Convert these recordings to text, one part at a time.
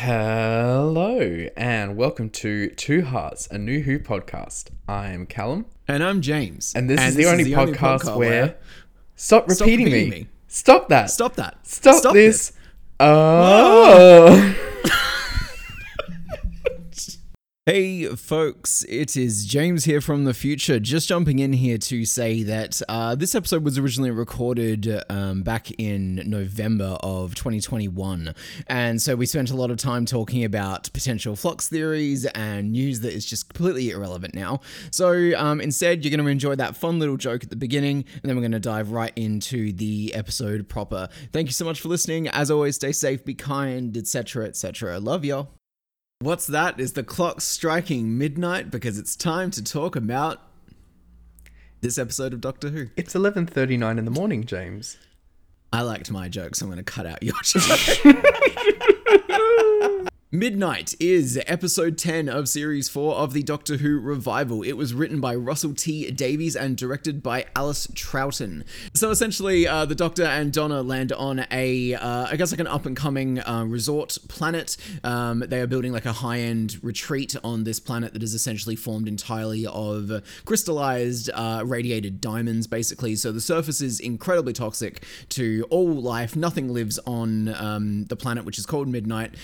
Hello, and welcome to Two Hearts, a New Who podcast. I am Callum, And I'm James. and this is the only podcast where. Stop Stop repeating, repeating me. me. Stop that. Stop that. Stop, this. Oh. Hey, folks, it is James here from the future. Just jumping in here to say that uh, this episode was originally recorded um, back in November of 2021. And so we spent a lot of time talking about potential flux theories and news that is just completely irrelevant now. So um, instead, you're going to enjoy that fun little joke at the beginning, and then we're going to dive right into the episode proper. Thank you so much for listening. As always, stay safe, be kind, etc., etc. Love y'all. What's that? Is the clock striking midnight because it's time to talk about this episode of Doctor Who? it's 11.39 in the morning, James. I liked my joke, so I'm going to cut out your joke. Midnight is episode 10 of series 4 of the Doctor Who revival. It was written by Russell T. Davies and directed by Alice Troughton. So essentially, uh, the Doctor and Donna land on a, uh, I guess like an up and coming uh, resort planet. Um, they are building like a high end retreat on this planet that is essentially formed entirely of crystallized, uh, radiated diamonds, basically. So the surface is incredibly toxic to all life. Nothing lives on um, the planet, which is called Midnight.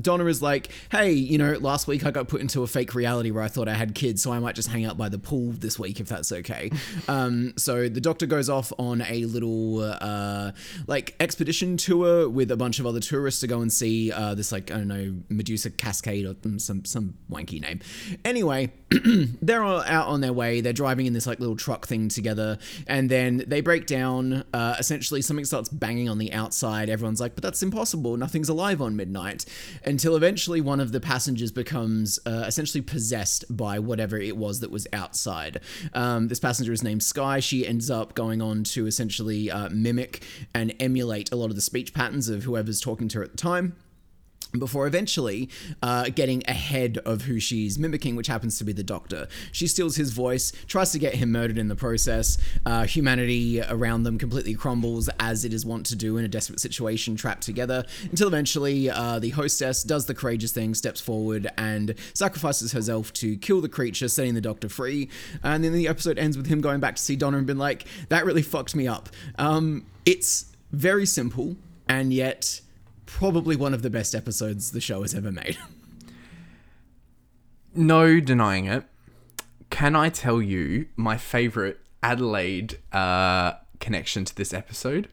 Donna is like, hey, you know, last week I got put into a fake reality where I thought I had kids, so I might just hang out by the pool this week if that's okay. um, so the doctor goes off on a little uh, like expedition tour with a bunch of other tourists to go and see uh, this like I don't know Medusa Cascade or some some wanky name. Anyway, they're all out on their way. They're driving in this like little truck thing together, and then they break down. Uh, essentially, something starts banging on the outside. Everyone's like, "But that's impossible. Nothing's alive on midnight." Until eventually, one of the passengers becomes uh, essentially possessed by whatever it was that was outside. Um, this passenger is named Sky. She ends up going on to essentially uh, mimic and emulate a lot of the speech patterns of whoever's talking to her at the time before eventually uh, getting ahead of who she's mimicking, which happens to be the Doctor. She steals his voice, tries to get him murdered in the process. Uh, humanity around them completely crumbles, as it is wont to do in a desperate situation, trapped together, until eventually uh, the hostess does the courageous thing, steps forward, and sacrifices herself to kill the creature, setting the Doctor free. And then the episode ends with him going back to see Donna and being like, that really fucked me up. Um, it's very simple, and yet probably one of the best episodes the show has ever made. No denying it. Can I tell you my favourite Adelaide uh, connection to this episode?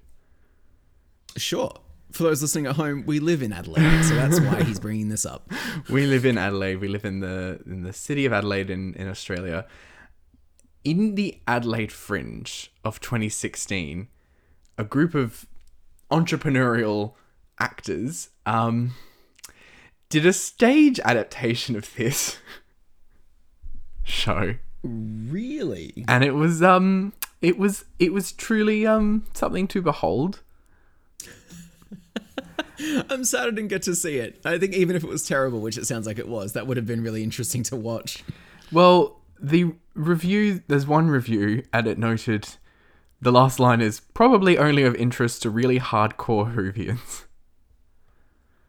sure. For those listening at home, we live in Adelaide, so that's why he's bringing this up. we live in Adelaide. We live in the in the city of Adelaide in, in Australia. In the Adelaide Fringe of 2016, a group of entrepreneurial actors um, did a stage adaptation of this show, Really? and it was um it was it was truly um something to behold. I'm sad I didn't get to see it. I think even if it was terrible, which it sounds like it was, that would have been really interesting to watch. Well, the review, there's one review, and it noted the last line is probably only of interest to really hardcore Whovians.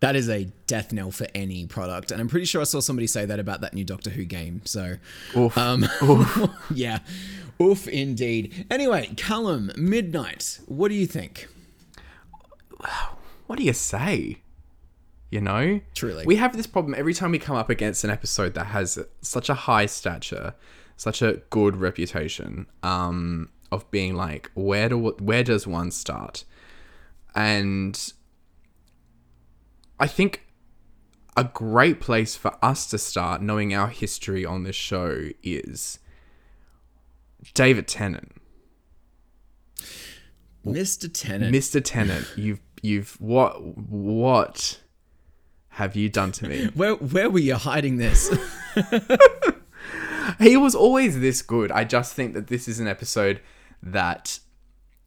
That is a death knell for any product, and I'm pretty sure I saw somebody say that about that new Doctor Who game. So, Oof. um, yeah, oof indeed. Anyway, Callum, Midnight. What do you think? What do you say? You know? Truly. We have this problem every time we come up against an episode that has such a high stature, such a good reputation, um, of being like, where do where does one start? And I think a great place for us to start, knowing our history on this show, is David Tennant. Mr. Tennant. Mr. Tennant, you've you've what what have you done to me? Where where were you hiding this? he was always this good. I just think that this is an episode that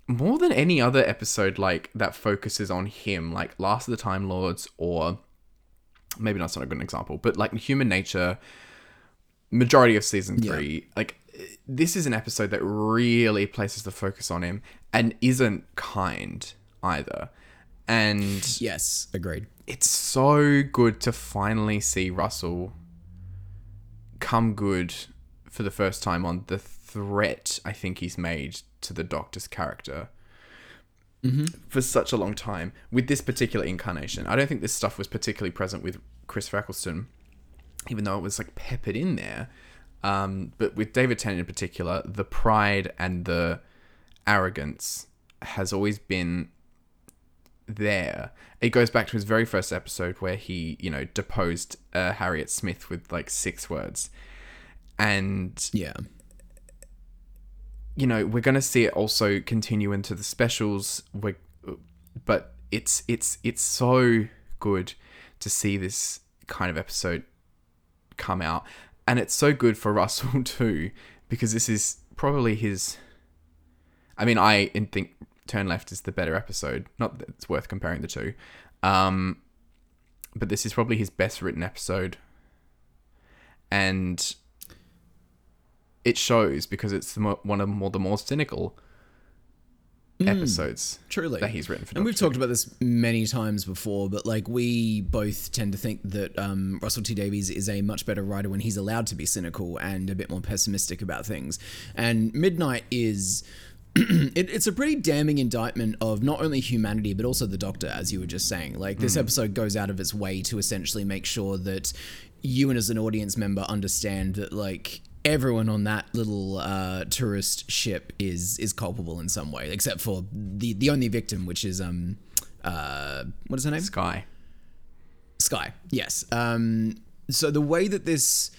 more than any other episode like that focuses on him, like Last of the Time Lords or maybe that's not a good example, but like Human Nature, majority of season three, like this is an episode that really places the focus on him and isn't kind either. And yes, agreed. it's so good to finally see Russell come good for the first time on the threat I think he's made to the Doctor's character for such a long time with this particular incarnation. I don't think this stuff was particularly present with Chris Eccleston, even though it was like peppered in there. Um, but with David Tennant in particular, the pride and the arrogance has always been there. It goes back to his very first episode where he, you know, deposed uh, Harriet Smith with like six words. And Yeah. You know we're going to see it also continue into the specials. We but it's it's it's so good to see this kind of episode come out. And it's so good for Russell too because this is probably his I mean I in- think Turn Left is the better episode. Not that it's worth comparing the two. Um but this is probably his best written episode. And it shows because it's the mo- one of the more the more cynical episodes Truly. that he's written for And we've Doctor talked about this many times before, but like we both tend to think that um, Russell T Davies is a much better writer when he's allowed to be cynical and a bit more pessimistic about things. And Midnight is. it, it's a pretty damning indictment of not only humanity but also the Doctor, as you were just saying. Like this episode goes out of its way to essentially make sure that you and as an audience member understand that like everyone on that little uh, tourist ship is is culpable in some way, except for the the only victim, which is um uh what is her name? Sky Sky. Yes. Um. So the way that this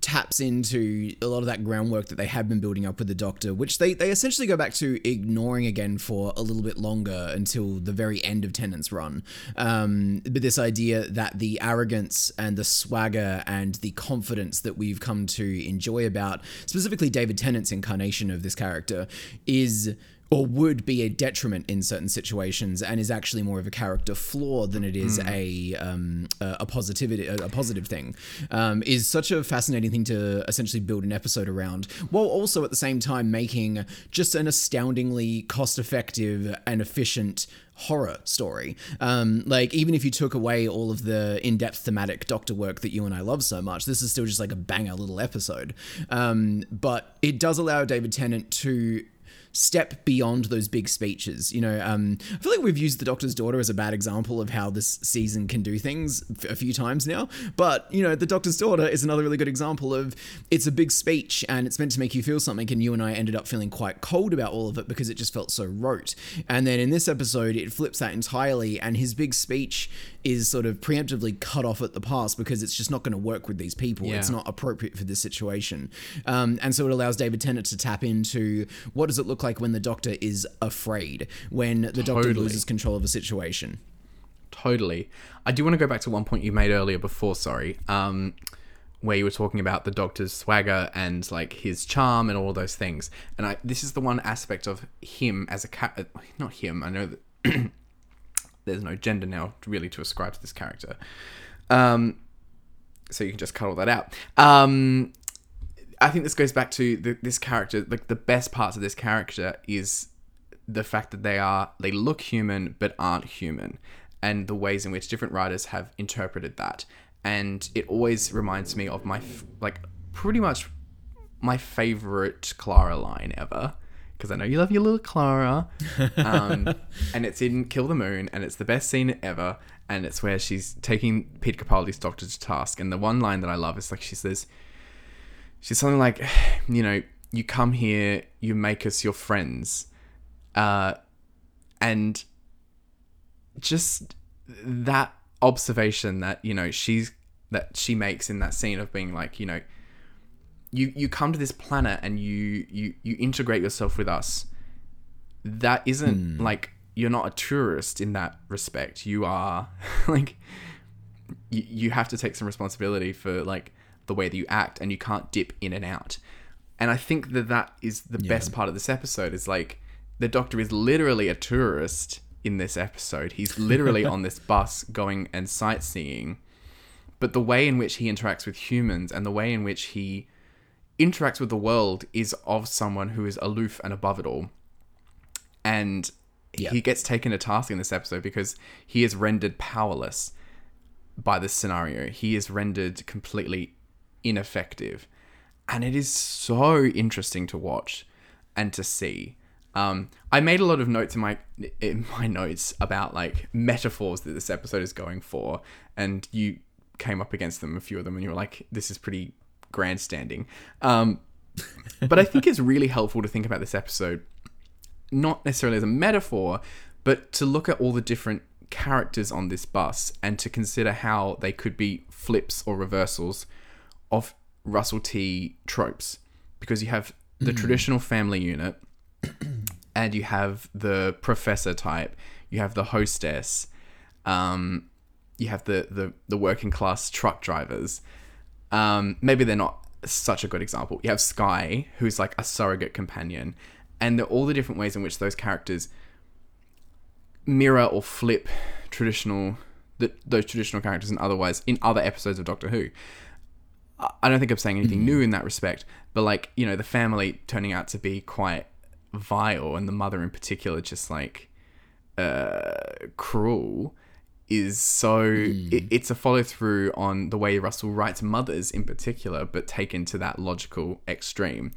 taps into a lot of that groundwork that they have been building up with the Doctor, which they they essentially go back to ignoring again for a little bit longer until the very end of Tennant's run. Um, but this idea that the arrogance and the swagger and the confidence that we've come to enjoy about specifically David Tennant's incarnation of this character is or would be a detriment in certain situations and is actually more of a character flaw than it is a um, a a positivity a, a positive thing um, is such a fascinating thing to essentially build an episode around while also at the same time making just an astoundingly cost effective and efficient horror story. Um, like even if you took away all of the in-depth thematic doctor work that you and I love so much, this is still just like a banger little episode. Um, but it does allow David Tennant to step beyond those big speeches. You know, um, I feel like we've used The Doctor's Daughter as a bad example of how this season can do things a few times now. But, you know, The Doctor's Daughter is another really good example of it's a big speech and it's meant to make you feel something. And you and I ended up feeling quite cold about all of it because it just felt so rote. And then in this episode, it flips that entirely. And his big speech is sort of preemptively cut off at the pass because it's just not going to work with these people. Yeah. It's not appropriate for this situation. Um, and so it allows David Tennant to tap into what does it look like when the Doctor is afraid, when the Doctor loses control of a situation. Totally. I do want to go back to one point you made earlier before, sorry, um, where you were talking about the doctor's swagger and like his charm and all those things. And I, this is the one aspect of him as a cat, not him. I know that there's no gender now really to ascribe to this character. Um, so you can just cut all that out. Um, I think this goes back to the, this character. Like the best parts of this character is the fact that they are they look human but aren't human, and the ways in which different writers have interpreted that. And it always reminds me of my like pretty much my favorite Clara line ever. Because I know you love your little Clara. Um, and it's in Kill the Moon, and it's the best scene ever. And it's where she's taking Pete Capaldi's doctor to task. And the one line that I love is like she says, she's something like, you know, you come here, you make us your friends. Uh, and just that observation that, you know, she's, that she makes in that scene of being like, you know, you you come to this planet and you you you integrate yourself with us. That isn't hmm. like you're not a tourist in that respect. You are like you, you have to take some responsibility for like the way that you act and you can't dip in and out. And i think that that is the best part of this episode is like the doctor is literally a tourist in this episode. He's literally on this bus going and sightseeing. But the way in which he interacts with humans and the way in which he interacts with the world is of someone who is aloof and above it all. And Yeah. he gets taken to task in this episode because he is rendered powerless. by this scenario. He is rendered completely ineffective, and it is so interesting to watch and to see. Um, I made a lot of notes in my in my notes about like metaphors that this episode is going for, and you came up against them, a few of them, and you were like, "This is pretty grandstanding." Um, but I think it's really helpful to think about this episode not necessarily as a metaphor, but to look at all the different characters on this bus and to consider how they could be flips or reversals of Russell T tropes. Because you have the traditional family unit, and you have the professor type, you have the hostess, um, you have the, the, the working class truck drivers. Um, maybe they're not such a good example. You have Sky, who's like a surrogate companion, and the, all the different ways in which those characters mirror or flip traditional the, those traditional characters and otherwise in other episodes of Doctor Who. I- I don't think I'm saying anything new in that respect, but like you know, the family turning out to be quite vile, and the mother in particular just like uh, cruel is so it, it's a follow through on the way Russell writes mothers in particular, but taken to that logical extreme.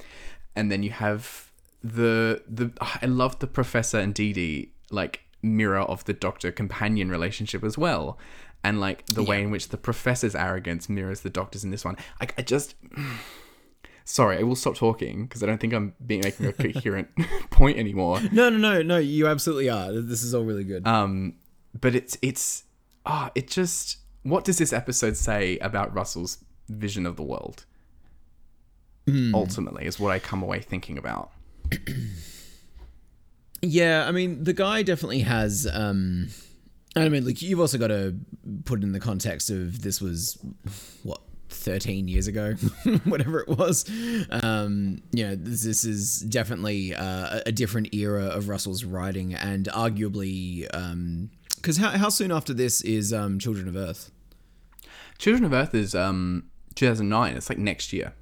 And then you have the the I love the professor and Dee Dee like mirror of the doctor companion relationship as well. And like the way in which the professor's arrogance mirrors the doctor's in this one. I, I just sorry, I will stop talking because I don't think I'm being making a coherent point anymore. No, no, no, no. You absolutely are. This is all really good. Um, but it's it's ah, it just what does this episode say about Russell's vision of the world? Ultimately, is what I come away thinking about. Yeah, I mean, the guy definitely has. Um, I mean, like you've also got to put it in the context of this was what 13 years ago, whatever it was. Um, you know, this, this is definitely uh, a- a different era of Russell's writing, and arguably, because how, how soon after this is um, Children of Earth? Children of Earth is um 2009. It's like next year.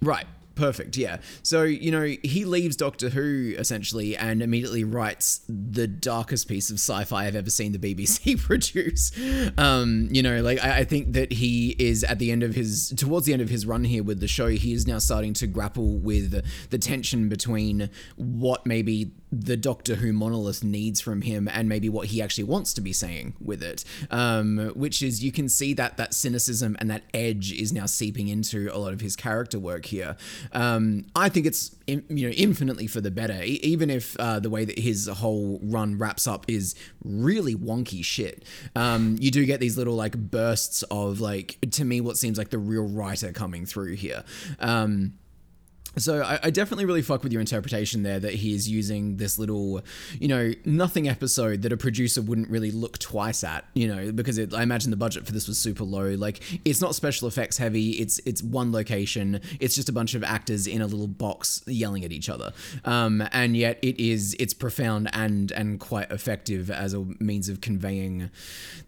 Right. Perfect. Yeah. So, you know, he leaves Doctor Who essentially and immediately writes the darkest piece of sci fi I've ever seen the BBC produce. Um, you know, like, I, I think that he is at the end of his, towards the end of his run here with the show, he is now starting to grapple with the tension between what maybe the Doctor Who monolith needs from him and maybe what he actually wants to be saying with it. Um, which is you can see that that cynicism and that edge is now seeping into a lot of his character work here. Um, I think it's you know infinitely for the better, even if uh, the way that his whole run wraps up is really wonky shit. Um, you do get these little like bursts of like to me what seems like the real writer coming through here. Um, so I, I definitely really fuck with your interpretation there that he is using this little, you know, nothing episode that a producer wouldn't really look twice at, you know, because it, I imagine the budget for this was super low. Like it's not special effects heavy. It's it's one location. It's just a bunch of actors in a little box yelling at each other, um, and yet it is it's profound and and quite effective as a means of conveying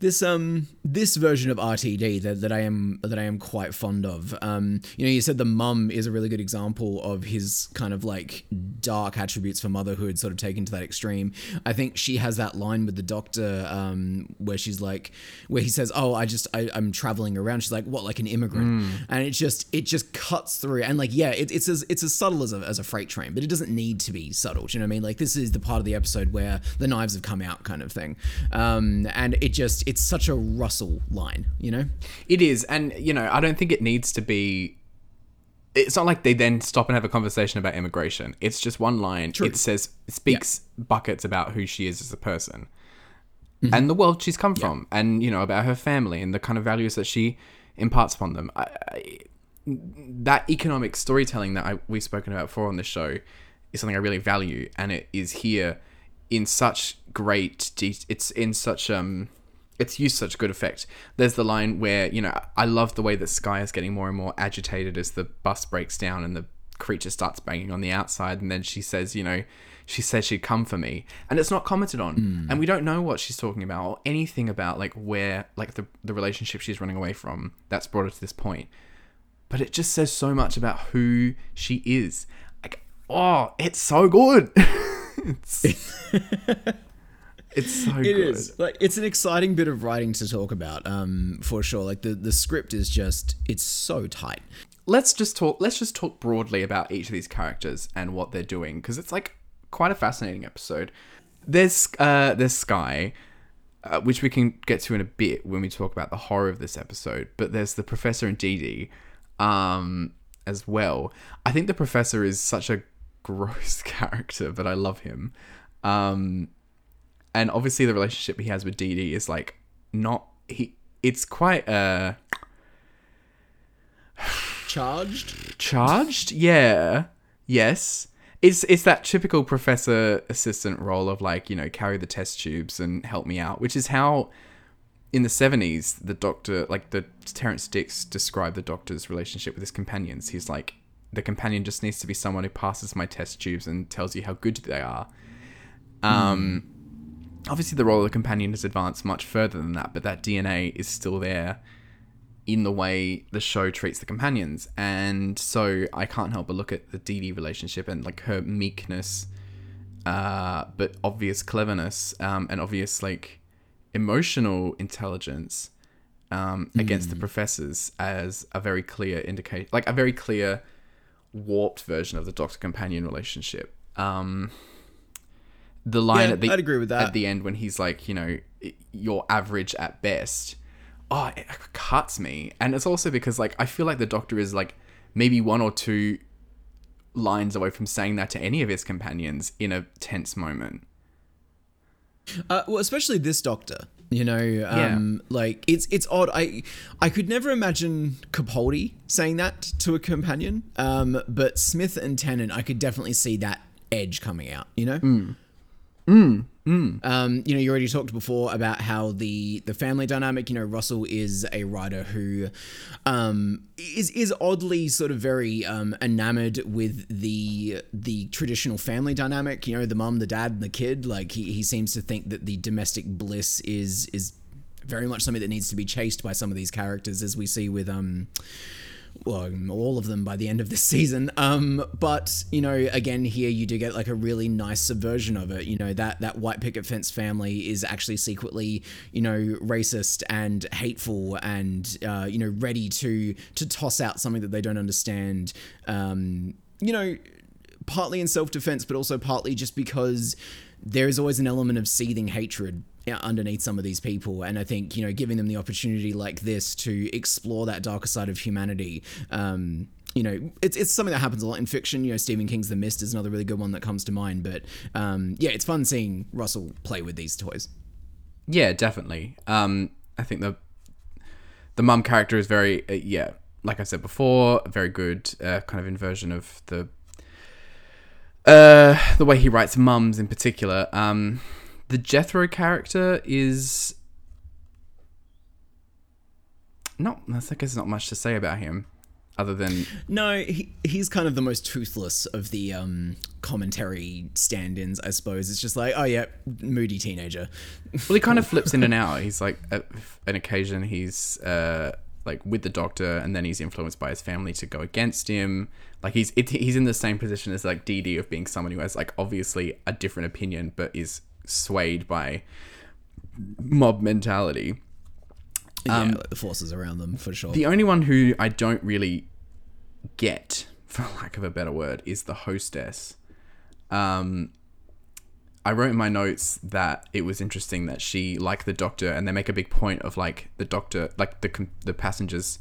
this um this version of RTD that, that I am that I am quite fond of. Um, you know, you said the mum is a really good example of his kind of like dark attributes for motherhood, sort of taken to that extreme. I think she has that line with the doctor um, where she's like, where he says, "Oh, I just I, I'm traveling around." She's like, "What, like an immigrant?" And it just it just cuts through. And like, yeah, it, it's as it's as subtle as a, as a freight train, but it doesn't need to be subtle. Do you know what I mean? Like, this is the part of the episode where the knives have come out, kind of thing. Um, and it just it's such a Russell line, you know? It is, and you know, I don't think it needs to be. It's not like they then stop and have a conversation about immigration. It's just one line. It says speaks buckets about who she is as a person, and the world she's come from, and you know about her family and the kind of values that she imparts upon them. I, I, that economic storytelling that I, we've spoken about before on the show is something I really value, and it is here in such great. De- it's in such um it's used such good effect. There's the line where, you know, I love the way that Sky is getting more and more agitated as the bus breaks down and the creature starts banging on the outside. And then she says, you know, she says she'd come for me. And it's not commented on. Hmm. And we don't know what she's talking about or anything about, like, where, like, the, the relationship she's running away from that's brought her to this point. But it just says so much about who she is. Like, oh, it's so good. it's, It's so It good. is like it's an exciting bit of writing to talk about, um, for sure. Like the the script is just it's so tight. let's just talk let's just talk broadly about each of these characters and what they're doing because it's like quite a fascinating episode there's uh there's sky uh, which we can get to in a bit when we talk about the horror of this episode but there's the professor and Dee Dee um as well i think the professor is such a gross character but i love him um and obviously the relationship he has with Dee Dee is like not he it's quite uh Charged. charged? Yeah. Yes. It's it's that typical professor assistant role of like you know carry the test tubes and help me out which is how in the 70s the doctor like the Terrance Dicks described the doctor's relationship with his companions. He's like the companion just needs to be someone who passes my test tubes and tells you how good they are. Um obviously the role of the companion has advanced much further than that but that dna is still there in the way the show treats the companions. And so I can't help but look at the Dee Dee relationship and like her meekness, uh, but obvious cleverness, um, and obvious like emotional intelligence um, against the professors as a very clear indication, like a very clear warped version of the doctor companion relationship. Um, the line Yeah, at the I'd agree with that. at the end when he's like, you know, you're average at best. Oh, it cuts me, and it's also because like I feel like the Doctor is like maybe one or two lines away from saying that to any of his companions in a tense moment. Uh, well, especially this doctor. You know, um, like it's it's odd. I I could never imagine Capaldi saying that to a companion. Um, but Smith and Tennant, I could definitely see that edge coming out. You know. Um, you know, you already talked before about how the the family dynamic. You know, Russell is a writer who um, is is oddly sort of very um, enamored with the the traditional family dynamic. You know, the mum, the dad, and the kid. Like he he seems to think that the domestic bliss is is very much something that needs to be chased by some of these characters, as we see with um well, all of them by the end of this season. Um, but you know, again, here you do get like a really nice subversion of it. You know that that white picket fence family is actually secretly, you know, racist and hateful, and uh, you know, ready to to toss out something that they don't understand. Um, you know, partly in self defense, but also partly just because there is always an element of seething hatred underneath some of these people. And I think, you know, giving them the opportunity like this to explore that darker side of humanity. Um, you know, it's, it's something that happens a lot in fiction. You know, Stephen King's The Mist is another really good one that comes to mind. But um, yeah, it's fun seeing Russell play with these toys. Yeah, definitely. Um, I think the the mum character is very uh, yeah, like I said before, very good uh, kind of inversion of the uh the way he writes mums in particular. Um, the Jethro character is not. I think there's not much to say about him, other than No, he, he's kind of the most toothless of the um, commentary stand-ins, I suppose. It's just like, oh yeah, moody teenager. Well, he kind of flips in and out. He's like, at an occasion, he's uh, like with the doctor, and then he's influenced by his family to go against him. Like he's it, he's in the same position as like Dee Dee of being someone who has like obviously a different opinion, but is swayed by mob mentality. yeah, like the forces around them for sure. The only one who I don't really get, for lack of a better word, is the hostess. Um, I wrote in my notes that it was interesting that she, like the doctor, and they make a big point of like the doctor, like the the passengers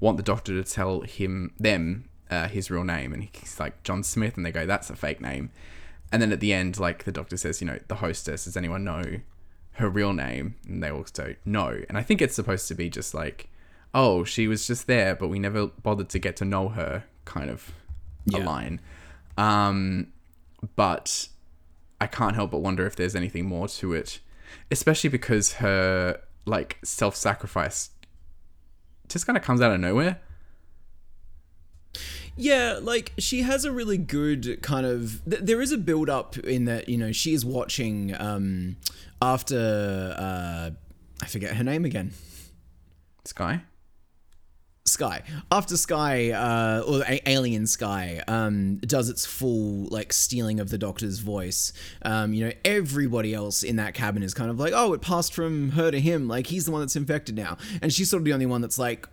want the doctor to tell him them uh, his real name, and he's like John Smith, and they go, "That's a fake name." And then at the end, like the doctor says, you know, the hostess, does anyone know her real name? And they all say no. And I think it's supposed to be just like, oh, she was just there, but we never bothered to get to know her, kind of a Yeah. line. Um, but I can't help but wonder if there's anything more to it, especially because her like self-sacrifice just kind of comes out of nowhere. Yeah, like she has a really good kind of. Th- there is a build up in that you know she is watching um after uh I forget her name again. Sky. Sky. After Sky, uh, or A- Alien Sky, um, does its full like stealing of the Doctor's voice. Um, you know, everybody else in that cabin is kind of like, oh, it passed from her to him. Like he's the one that's infected now, and she's sort of the only one that's like,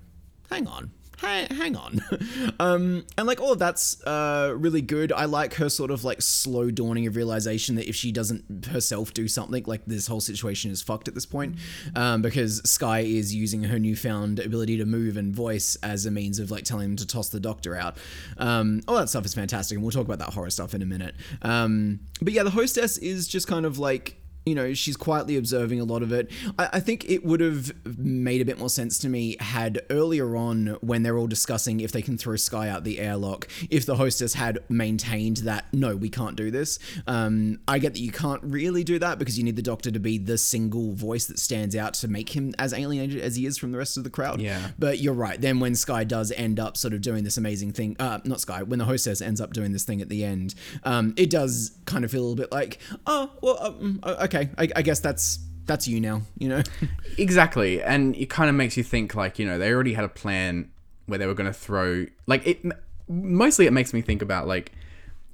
hang on. Hang, hang on. um, and like all of that's uh, really good. I like her sort of like slow dawning of realization that if she doesn't herself do something, like this whole situation is fucked at this point. Um, because Sky is using her newfound ability to move and voice as a means of like telling him to toss the doctor out. Um, all that stuff is fantastic, and we'll talk about that horror stuff in a minute. Um, but yeah, the hostess is just kind of like you know, she's quietly observing a lot of it. I, I, think it would have made a bit more sense to me had earlier on, when they're all discussing if they can throw Sky out the airlock, if the hostess had maintained that, no, we can't do this. Um, I get that you can't really do that because you need the Doctor to be the single voice that stands out to make him as alienated as he is from the rest of the crowd. Yeah. But you're right. Then when Sky does end up sort of doing this amazing thing, uh, not Sky, when the hostess ends up doing this thing at the end, um, it does kind of feel a little bit like, oh, well, um, okay okay, I, I guess that's that's you now, you know? exactly. And it kind of makes you think like, you know, they already had a plan where they were going to throw like it mostly it makes me think about like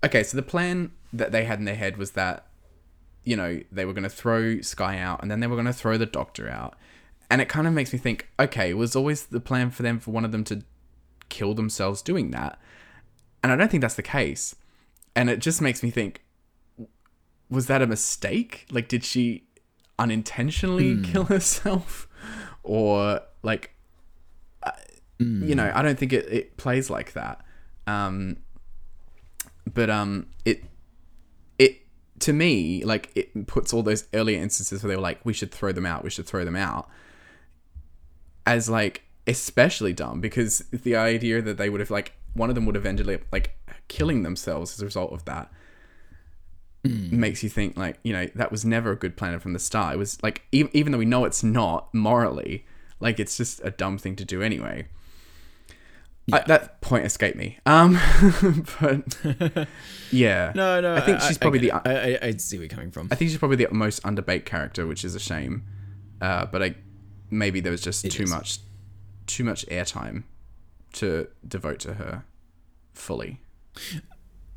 okay, so the plan that they had in their head was that you know, they were going to throw Sky out and then they were going to throw the doctor out. And it kind of makes me think, okay, it was always the plan for them for one of them to kill themselves doing that. And I don't think that's the case. And it just makes me think, was that a mistake? Like, did she unintentionally mm. kill herself? Or, like, uh, mm. you know, I don't think it, it plays like that. Um, but, um, it, it, to me, like, it puts all those earlier instances where they were like, we should throw them out, we should throw them out, as, like, especially dumb because the idea that they would have, like, one of them would have ended up, like, killing themselves as a result of that mm. makes you think like you know that was never a good plan from the start. It was like even even though we know it's not morally, like it's just a dumb thing to do anyway. Yeah. I, that point escaped me. Um, but yeah, no, no. I think she's probably I, the. I, I, see where you're coming from. I think she's probably the most underbaked character, which is a shame. Uh, but I maybe there was just it too is. much, too much airtime to devote to her fully.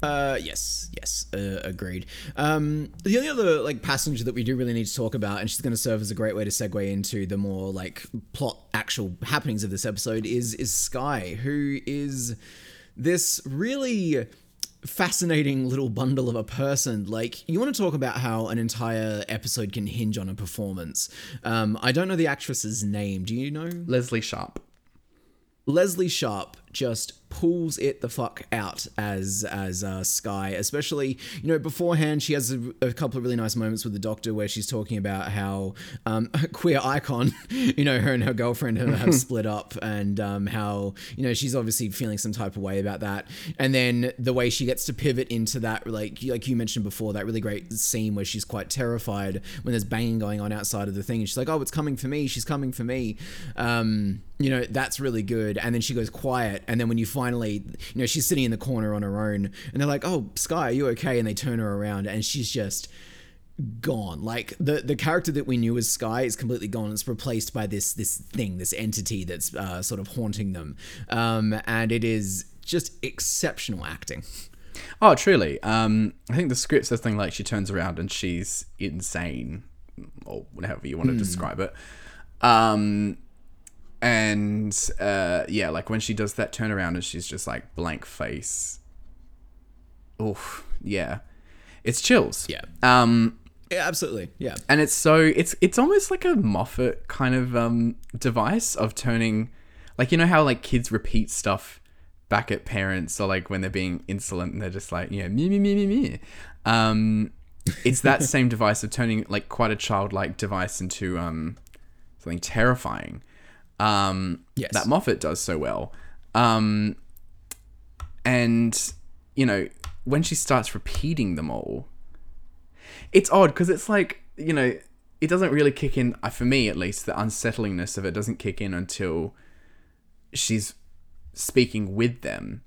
Uh, yes, yes, uh, agreed. Um, the only other like passenger that we do really need to talk about, and she's going to serve as a great way to segue into the more like plot actual happenings of this episode, is is Sky, who is this really fascinating little bundle of a person. Like, you want to talk about how an entire episode can hinge on a performance. Um, I don't know the actress's name. Do you know? Lesley Sharp. Lesley Sharp just pulls it the fuck out as as uh, Sky, especially you know beforehand she has a, a, couple of really nice moments with the Doctor where she's talking about how um, queer icon, you know, her and her girlfriend have, have split up, and um, how you know she's obviously feeling some type of way about that, and then the way she gets to pivot into that, like like you mentioned before, that really great scene where she's quite terrified when there's banging going on outside of the thing, and she's like, oh, it's coming for me, she's coming for me. Um, you know that's really good. And then she goes quiet. And then when you finally you know she's sitting in the corner on her own and they're like oh sky are you okay? And they turn her around and she's just gone. Like the the character that we knew as sky is completely gone. It's replaced by this this thing this entity that's uh, sort of haunting them. Um, and it is just exceptional acting. Oh truly. Um, i think the script says something like she turns around and she's insane or whatever you want to mm. describe it. Um and uh, yeah, like when she does that turnaround and she's just like blank face. Oof, yeah, it's chills. Yeah. Um. Yeah, absolutely. Yeah. And it's so it's it's almost like a Moffat kind of um device of turning, like you know how like kids repeat stuff back at parents or like when they're being insolent and they're just like you know me me me me me. Um, it's that same device of turning like quite a childlike device into um something terrifying um, yes. that Moffat does so well. Um, and you know when she starts repeating them all, it's odd because it's like you know it doesn't really kick in uh, for me at least the unsettlingness of it doesn't kick in until she's speaking with them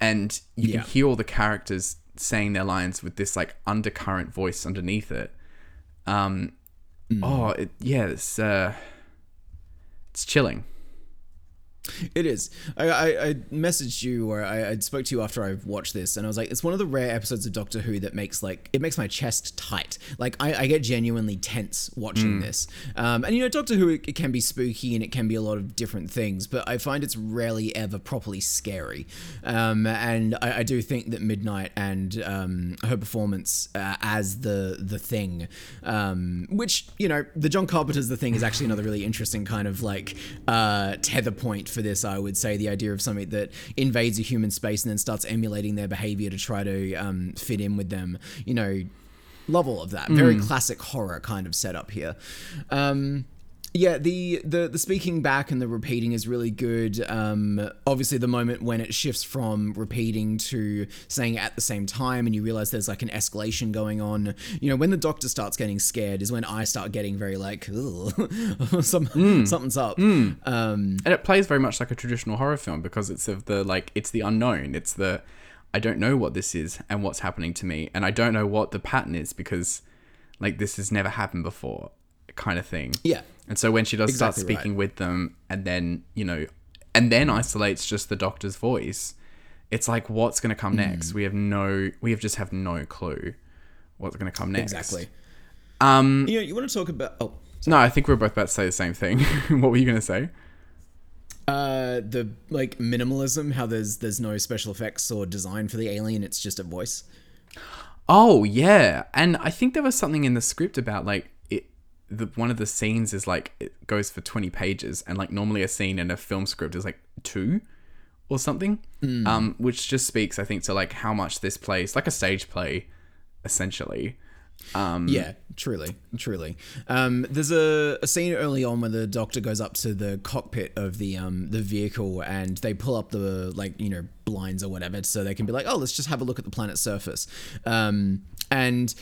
and you yeah. can hear all the characters saying their lines with this like undercurrent voice underneath it um mm. oh it, yeah it's uh it's chilling. It is. I, I, I messaged you or I, I spoke to you after I watched this, and I was like, it's one of the rare episodes of Doctor Who that makes like it makes my chest tight. Like I, I get genuinely tense watching this. Um, and you know, Doctor Who it, it can be spooky and it can be a lot of different things, but I find it's rarely ever properly scary. Um, and I, I do think that Midnight and um, her performance uh, as the the thing, um, which you know, the John Carpenter's the thing is actually another really interesting kind of like uh, tether point for this. I would say the idea of something that invades a human space and then starts emulating their behavior to try to um, fit in with them. You know, love all of that. Very classic horror kind of setup here. Um, yeah, the, the the speaking back and the repeating is really good. Um, obviously, the moment when it shifts from repeating to saying at the same time, and you realize there's like an escalation going on. You know, when the doctor starts getting scared, is when I start getting very like, "Ugh, Some, something's up. Um, and it plays very much like a traditional horror film because it's of the like it's the unknown it's the i don't know what this is and what's happening to me and i don't know what the pattern is because like this has never happened before kind of thing yeah, and so when she does Exactly start speaking with them and then you know and then isolates just the doctor's voice it's like what's going to come Hmm. next we have no we have just have no clue what's going to come next exactly. um You know, you want to talk about oh, no i think we're both about to say the same thing what were you going to say uh, the like minimalism, how there's there's no special effects or design for the alien. It's just a voice. Oh yeah, and I think there was something in the script about like. The one of the scenes is like it goes for twenty pages, and like normally a scene in a film script is like two or something. Um, which just speaks, I think, to like how much this plays like a stage play, essentially. Um, Yeah, truly, truly. Um, there's a, a scene early on where the doctor goes up to the cockpit of the um, the vehicle and they pull up the like you know blinds or whatever so they can be like, oh, let's just have a look at the planet's surface. Um, and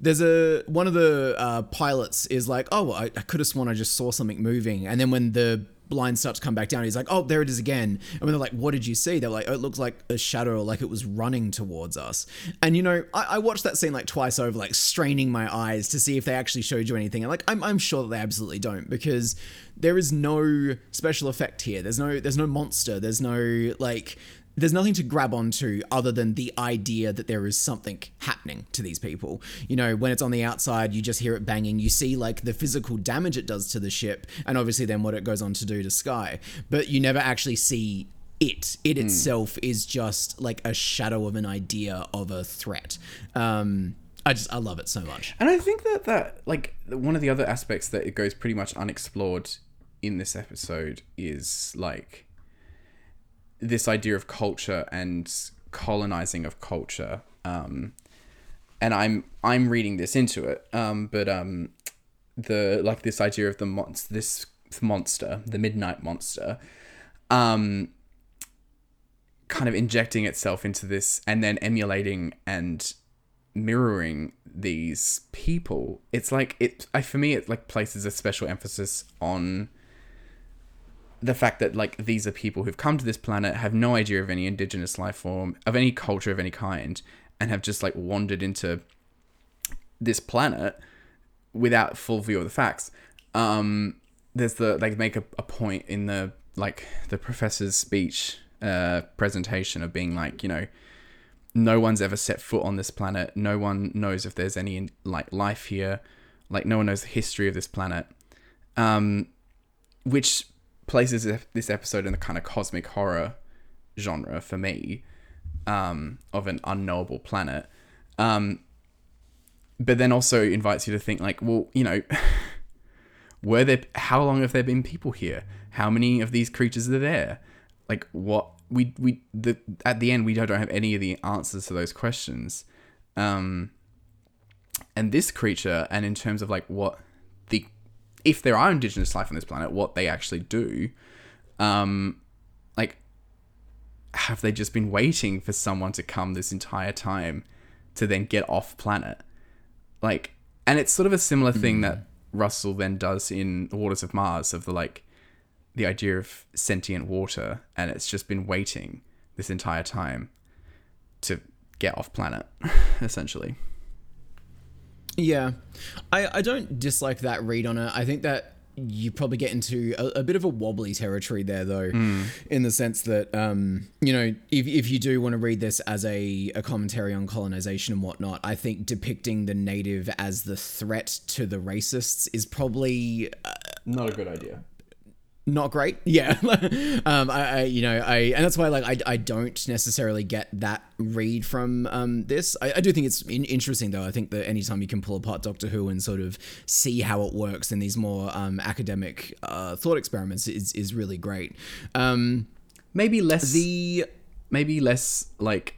there's a one of the uh, pilots is like, oh, I, I could have sworn I just saw something moving, and then when the blinds starts to come back down, he's like, oh, there it is again. And when they're like, what did you see? They're like, oh, it looks like a shadow, like it was running towards us. And you know, I, I watched that scene like twice over, like straining my eyes to see if they actually showed you anything. And like, I'm, I'm sure that they absolutely don't because there is no special effect here. There's no, there's no monster. There's no like, there's nothing to grab onto other than the idea that there is something happening to these people. You know, when it's on the outside, you just hear it banging. You see like the physical damage it does to the ship, and obviously then what it goes on to do to Sky. But you never actually see it. It itself is just like a shadow of an idea of a threat. Um, I just I love it so much. And I think that that like one of the other aspects that it goes pretty much unexplored in this episode is like this idea of culture and colonizing of culture. Um, and I'm I'm reading this into it. Um, but um, the like this idea of the monster, this monster, the midnight monster, um, kind of injecting itself into this and then emulating and mirroring these people it's like it I, for me it like places a special emphasis on the fact that like these are people who've come to this planet have no idea of any indigenous life form of any culture of any kind and have just like wandered into this planet without full view of the facts um there's the they make a, a point in the like the professor's speech uh presentation of being like you know no one's ever set foot on this planet. No one knows if there's any like life here. Like no one knows the history of this planet. Um, which places this episode in the kind of cosmic horror genre for me, um, of an unknowable planet. Um, but then also invites you to think like, well, you know, were there? How long have there been people here? How many of these creatures are there? Like what? we we the at the end we don't have any of the answers to those questions um and this creature and in terms of like what if there are indigenous life on this planet what they actually do um like have they just been waiting for someone to come this entire time to then get off planet? Like and it's sort of a similar thing that russell then does in the waters of mars of the like the idea of sentient water and it's just been waiting this entire time to get off planet essentially Yeah, I, I don't dislike that read on it. I think that you probably get into a, a bit of a wobbly territory there, though, Hmm. in the sense that, um, you know, if, if you do want to read this as a, a commentary on colonization and whatnot, I think depicting the native as the threat to the racists is probably Not a good idea. Not great. Yeah. um, I, I, you know, I, and that's why, like, I, I don't necessarily get that read from um, this. I, I do think it's in- interesting, though. I think that anytime you can pull apart Doctor Who and sort of see how it works in these more um, academic uh, thought experiments is, is really great. Um, Maybe less. the maybe less like.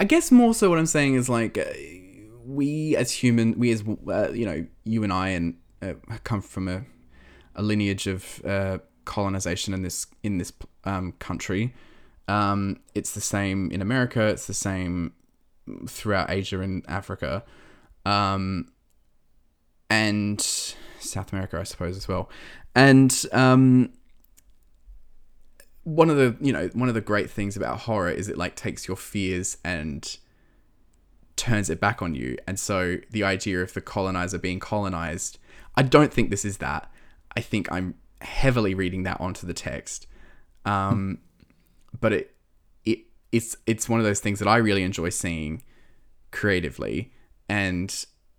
I guess more so what I'm saying is like uh, we as human, we as uh, you know, you and I, and uh, come from a, a lineage of uh, colonization in this in this um, country. Um, it's the same in America. It's the same throughout Asia and Africa, um, and South America, I suppose, as well. And um, one of the you know one of the great things about horror is it like takes your fears and turns it back on you and so the idea of the colonizer being colonized i don't think this is that i think i'm heavily reading that onto the text. Um but it it it's it's one of those things that i really enjoy seeing creatively. And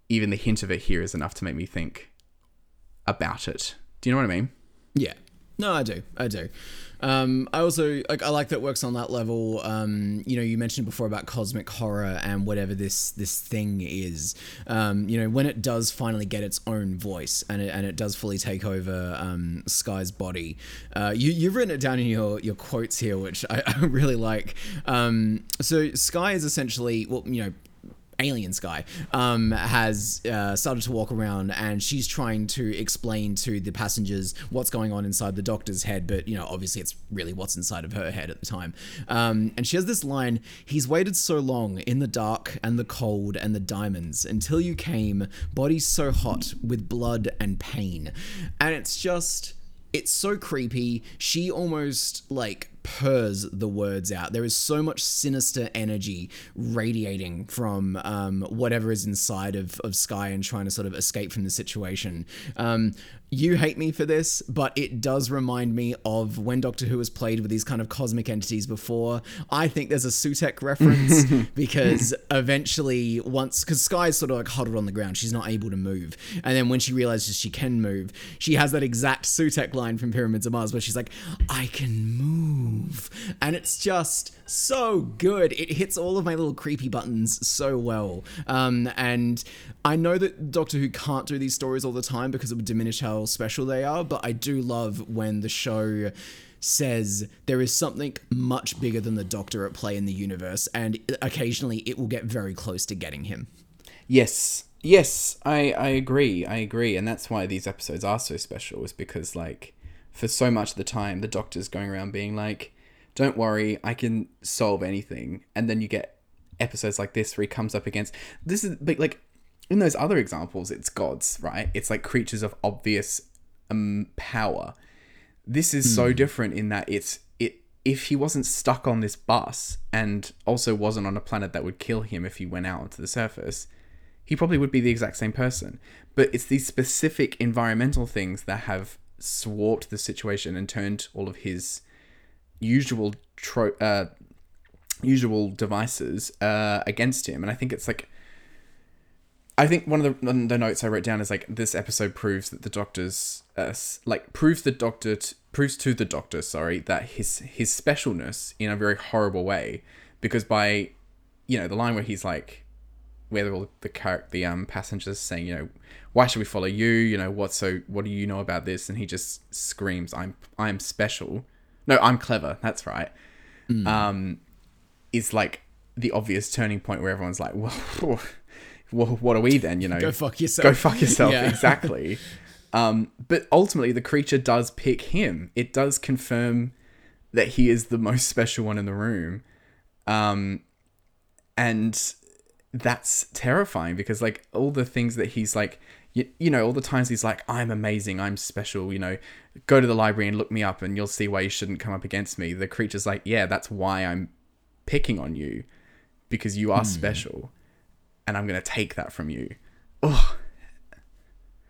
even the hint of it here is enough to make me think about it. Do you know what i mean? Yeah. No, I do. I do. Um, I also like. I like that it works on that level. Um, you know, you mentioned before about cosmic horror and whatever this this thing is. Um, you know, when it does finally get its own voice and it, and it does fully take over um, Sky's body. Uh, you you've written it down in your your quotes here, which I, I really like. Um, so Sky is essentially well, you know alien guy um, has uh, started to walk around and she's trying to explain to the passengers what's going on inside the doctor's head but you know obviously it's really what's inside of her head at the time um, and she has this line he's waited so long in the dark and the cold and the diamonds until you came bodies so hot with blood and pain and it's just it's so creepy. She almost like purrs the words out. There is so much sinister energy radiating from um, whatever is inside of, of Sky and trying to sort of escape from the situation. Um, you hate me for this, but it does remind me of when Doctor Who has played with these kind of cosmic entities before. I think there's a Sutekh reference because eventually, once, because Sky's sort of like huddled on the ground, she's not able to move. And then when she realizes she can move, she has that exact Sutekh line from Pyramids of Mars where she's like, I can move. And it's just so good. It hits all of my little creepy buttons so well. Um, and I know that Doctor Who can't do these stories all the time because it would diminish how special they are, but I do love when the show says there is something much bigger than the Doctor at play in the universe, and occasionally it will get very close to getting him. Yes. Yes, I, I agree. I agree. And that's why these episodes are so special, is because, like, for so much of the time, the doctor's going around being like, don't worry, I can solve anything. And then you get episodes like this where he comes up against. This is, like, in those other examples, it's gods, right? It's like creatures of obvious um, power. This is so different in that it's it if he wasn't stuck on this bus and also wasn't on a planet that would kill him if he went out onto the surface, he probably would be the exact same person. But it's these specific environmental things that have warped the situation and turned all of his usual tro- uh, usual devices uh, against him. And I think it's like, I think one of the, the notes I wrote down is like this episode proves that the doctor's uh, like proves the doctor t- proves to the doctor sorry that his his specialness in a very horrible way. Because by you know the line where he's like where all the character the um passengers saying you know why should we follow you? You know what so what do you know about this? And he just screams i'm i'm special. No i'm clever. That's right. Um is like the obvious turning point where everyone's like well well, what are we then? You know, Go fuck yourself. Go fuck yourself. Yeah. Exactly. um, but ultimately, the creature does pick him. It does confirm that he is the most special one in the room, um, and that's terrifying because like all the things that he's like. You, you know all the times he's like i'm amazing i'm special you know go to the library and look me up and you'll see why you shouldn't come up against me the creature's like yeah that's why i'm picking on you because you are special and I'm gonna take that from you. Oh,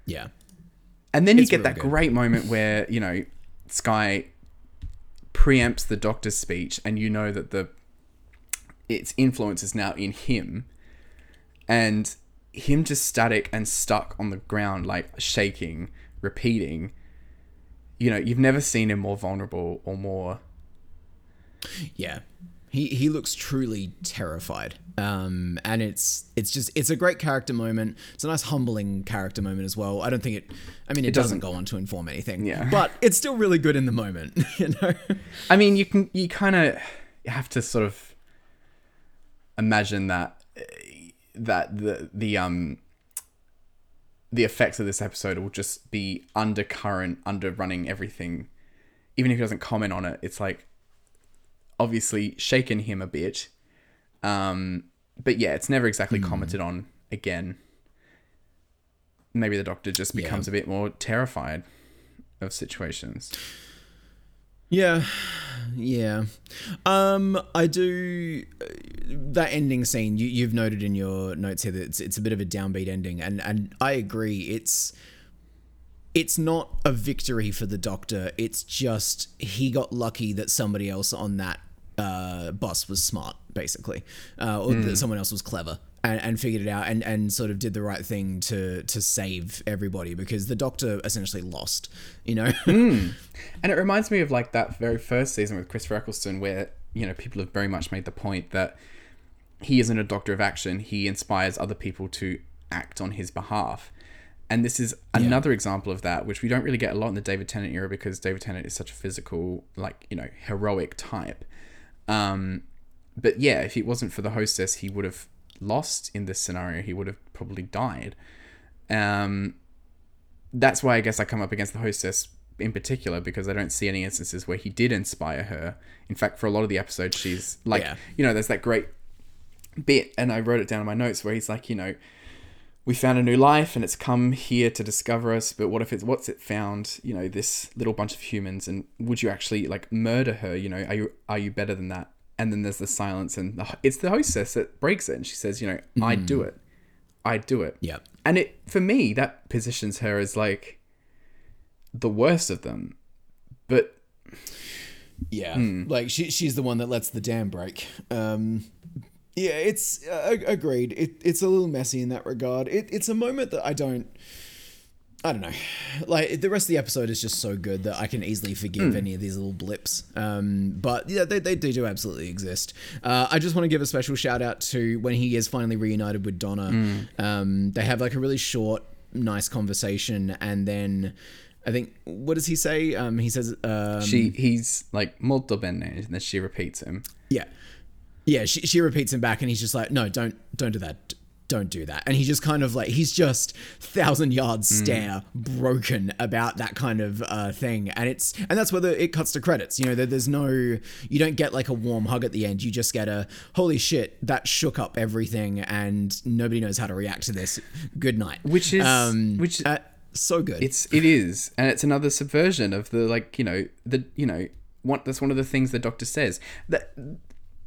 Yeah. And then you get real that good. great moment where, you know, Sky preempts the doctor's speech and you know that the its influence is now in him and him just static and stuck on the ground like shaking repeating you know you've never seen him more vulnerable or more Yeah. He he looks truly terrified. Um and it's it's just it's a great character moment. It's a nice humbling character moment as well. I don't think it I mean it, doesn't, doesn't- go on to inform anything. Yeah. But it's still really good in the moment, you know. i mean you can you kind of have to sort of imagine that that the the um the effects of this episode will just be undercurrent under running everything even if he doesn't comment on it it's like obviously shaken him a bit um but yeah it's never exactly commented on again maybe the doctor just becomes a bit more terrified of situations Yeah, yeah. Um, I do that ending scene. You, you've noted in your notes here that it's it's a bit of a downbeat ending, and and I agree. It's it's not a victory for the Doctor. It's just he got lucky that somebody else on that uh, bus was smart, basically, uh, or that someone else was clever. And, and figured it out and, and sort of did the right thing to to save everybody because the doctor essentially lost you know And it reminds me of like that very first season with Christopher Eccleston, where you know people have very much made the point that he isn't a doctor of action; he inspires other people to act on his behalf. And this is another example of that, which we don't really get a lot in the David Tennant era because David Tennant is such a physical, like you know, heroic type. Um, but yeah, if it wasn't for the hostess, he would have lost in this scenario. He would have probably died. Um, that's why I guess I come up against the hostess in particular because I don't see any instances where he did inspire her. In fact, for a lot of the episodes, she's like, Yeah. you know, there's that great bit, and I wrote it down in my notes where he's like, you know, we found a new life and it's come here to discover us, but what if it's what's it found? You know, this little bunch of humans, and would you actually like murder her? You know, are you are you better than that? And then there's the silence, and the, it's the hostess that breaks it, and she says, you know, I'd do it, I'd do it. yeah And it for me that positions her as like the worst of them. But Yeah, like she she's the one that lets the dam break. Um, yeah, it's uh, agreed. It it's a little messy in that regard. It it's a moment that I don't. I don't know. Like the rest of the episode is just so good that I can easily forgive any of these little blips. Um, but yeah, they, they, they do absolutely exist. Uh, I just want to give a special shout out to when he is finally reunited with Donna. Um, they have like a really short, nice conversation, and then I think what does he say? Um, he says, um, she he's like molto bene, and then she repeats him. yeah. Yeah, she, she repeats him back and he's just like, no, don't don't do that. Don't do that. And he just kind of like he's just thousand yards stare broken about that kind of uh, thing. And it's and that's where the, it cuts to credits. You know, there, there's no you don't get like a warm hug at the end. You just get a holy shit, that shook up everything and nobody knows how to react to this. Good night. Which is- which- uh, so good. It's it is, and it's another subversion of the like you know the you know one that's one of the things the doctor says that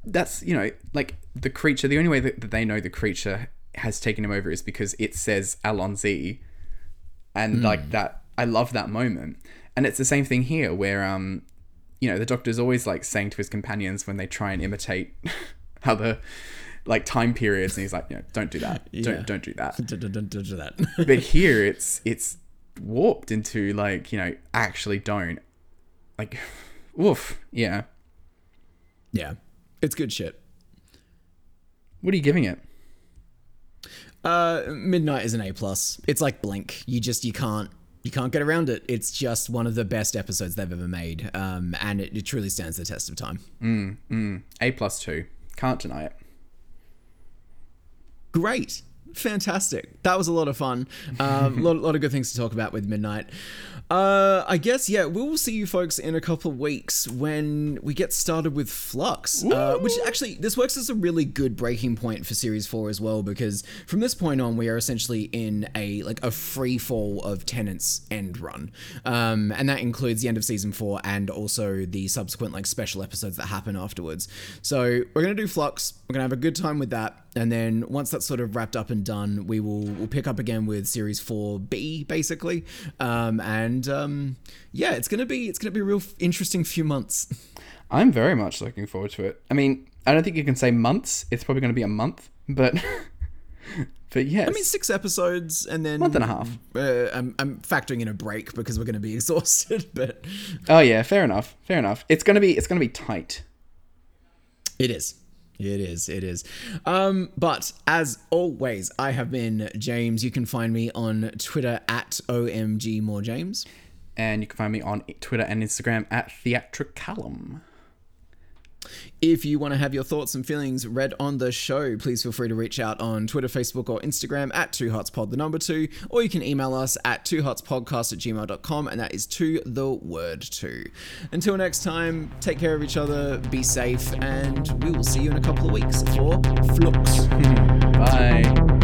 that's you know like the creature. The only way that, that they know the creature has taken him over is because it says Allons-y, and like that. I love that moment, and it's the same thing here where um you know the doctor's always like saying to his companions when they try and imitate other like time periods, and he's like, you know, don't do that, Yeah. don't don't do that Don't- don't- don't do that. but here it's it's warped into like you know actually don't like woof yeah yeah, it's good shit. what are you giving it Uh, Midnight is an A plus. It's like Blink. You just you can't you can't get around it. It's just one of the best episodes they've ever made, um, and it, it truly stands the test of time. a plus two can't deny it Great. Fantastic. That was a lot of fun. A um, lot, lot of good things to talk about with Midnight. Uh, I guess, yeah, we'll see you folks in a couple of weeks when we get started with Flux. Uh, which actually, this works as a really good breaking point for Series 4 as well, because from this point on, we are essentially in a like a free fall of Tennant's end run. Um, and that includes the end of Season 4 and also the subsequent like special episodes that happen afterwards. So we're going to do Flux. We're going to have a good time with that and then once that's sort of wrapped up and done, we will we'll pick up again with series four B basically, um, and um, yeah, it's gonna be it's gonna be a real f- interesting few months. I'm very much looking forward to it. I mean, I don't think you can say months. It's probably going to be a month, but but yes. I mean, six episodes and then Month and a half. Uh, I'm I'm factoring in a break because we're going to be exhausted, but oh yeah, fair enough. Fair enough. It's gonna be it's gonna be tight. it is. It is, it is. Um, but as always, I have been James. You can find me on Twitter at OMGMoreJames. And you can find me on Twitter and Instagram at Theatricalum. If you want to have your thoughts and feelings read on the show, please feel free to reach out on Twitter, Facebook, or Instagram at two Hearts hotspod the number two, or you can email us at two hotspodcast at gmail.com, and that is to the word two. Until next time, take care of each other, be safe, and we will see you in a couple of weeks for Flux. Bye.